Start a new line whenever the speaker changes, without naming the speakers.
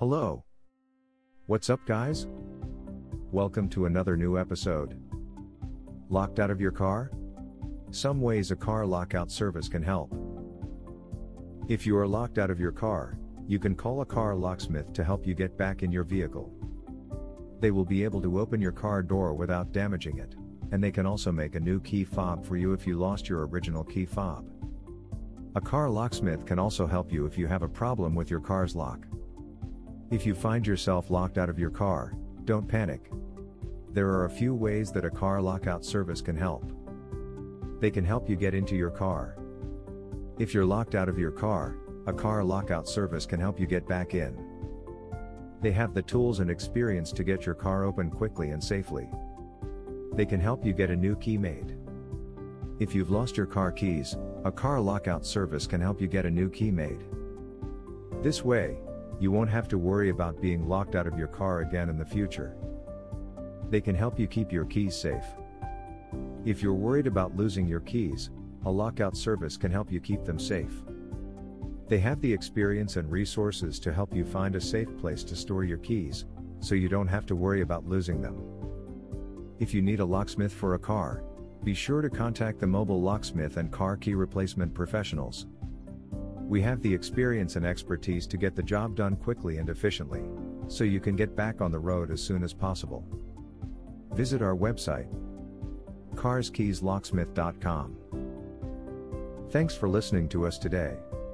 Hello. What's up, guys? Welcome to another new episode. Locked out of your car? Some ways a car lockout service can help. If you are locked out of your car, you can call a car locksmith to help you get back in your vehicle. They will be able to open your car door without damaging it, and they can also make a new key fob for you if you lost your original key fob. A car locksmith can also help you if you have a problem with your car's lock. If you find yourself locked out of your car, don't panic. There are a few ways that a car lockout service can help. They can help you get into your car. If you're locked out of your car, a car lockout service can help you get back in. They have the tools and experience to get your car open quickly and safely. They can help you get a new key made. If you've lost your car keys, a car lockout service can help you get a new key made. This way, you won't have to worry about being locked out of your car again in the future. They can help you keep your keys safe. If you're worried about losing your keys, a lockout service can help you keep them safe. They have the experience and resources to help you find a safe place to store your keys, so you don't have to worry about losing them. If you need a locksmith for a car, be sure to contact the mobile locksmith and car key replacement professionals. We have the experience and expertise to get the job done quickly and efficiently, so you can get back on the road as soon as possible. Visit our website, carskeyslocksmith.com. Thanks for listening to us today.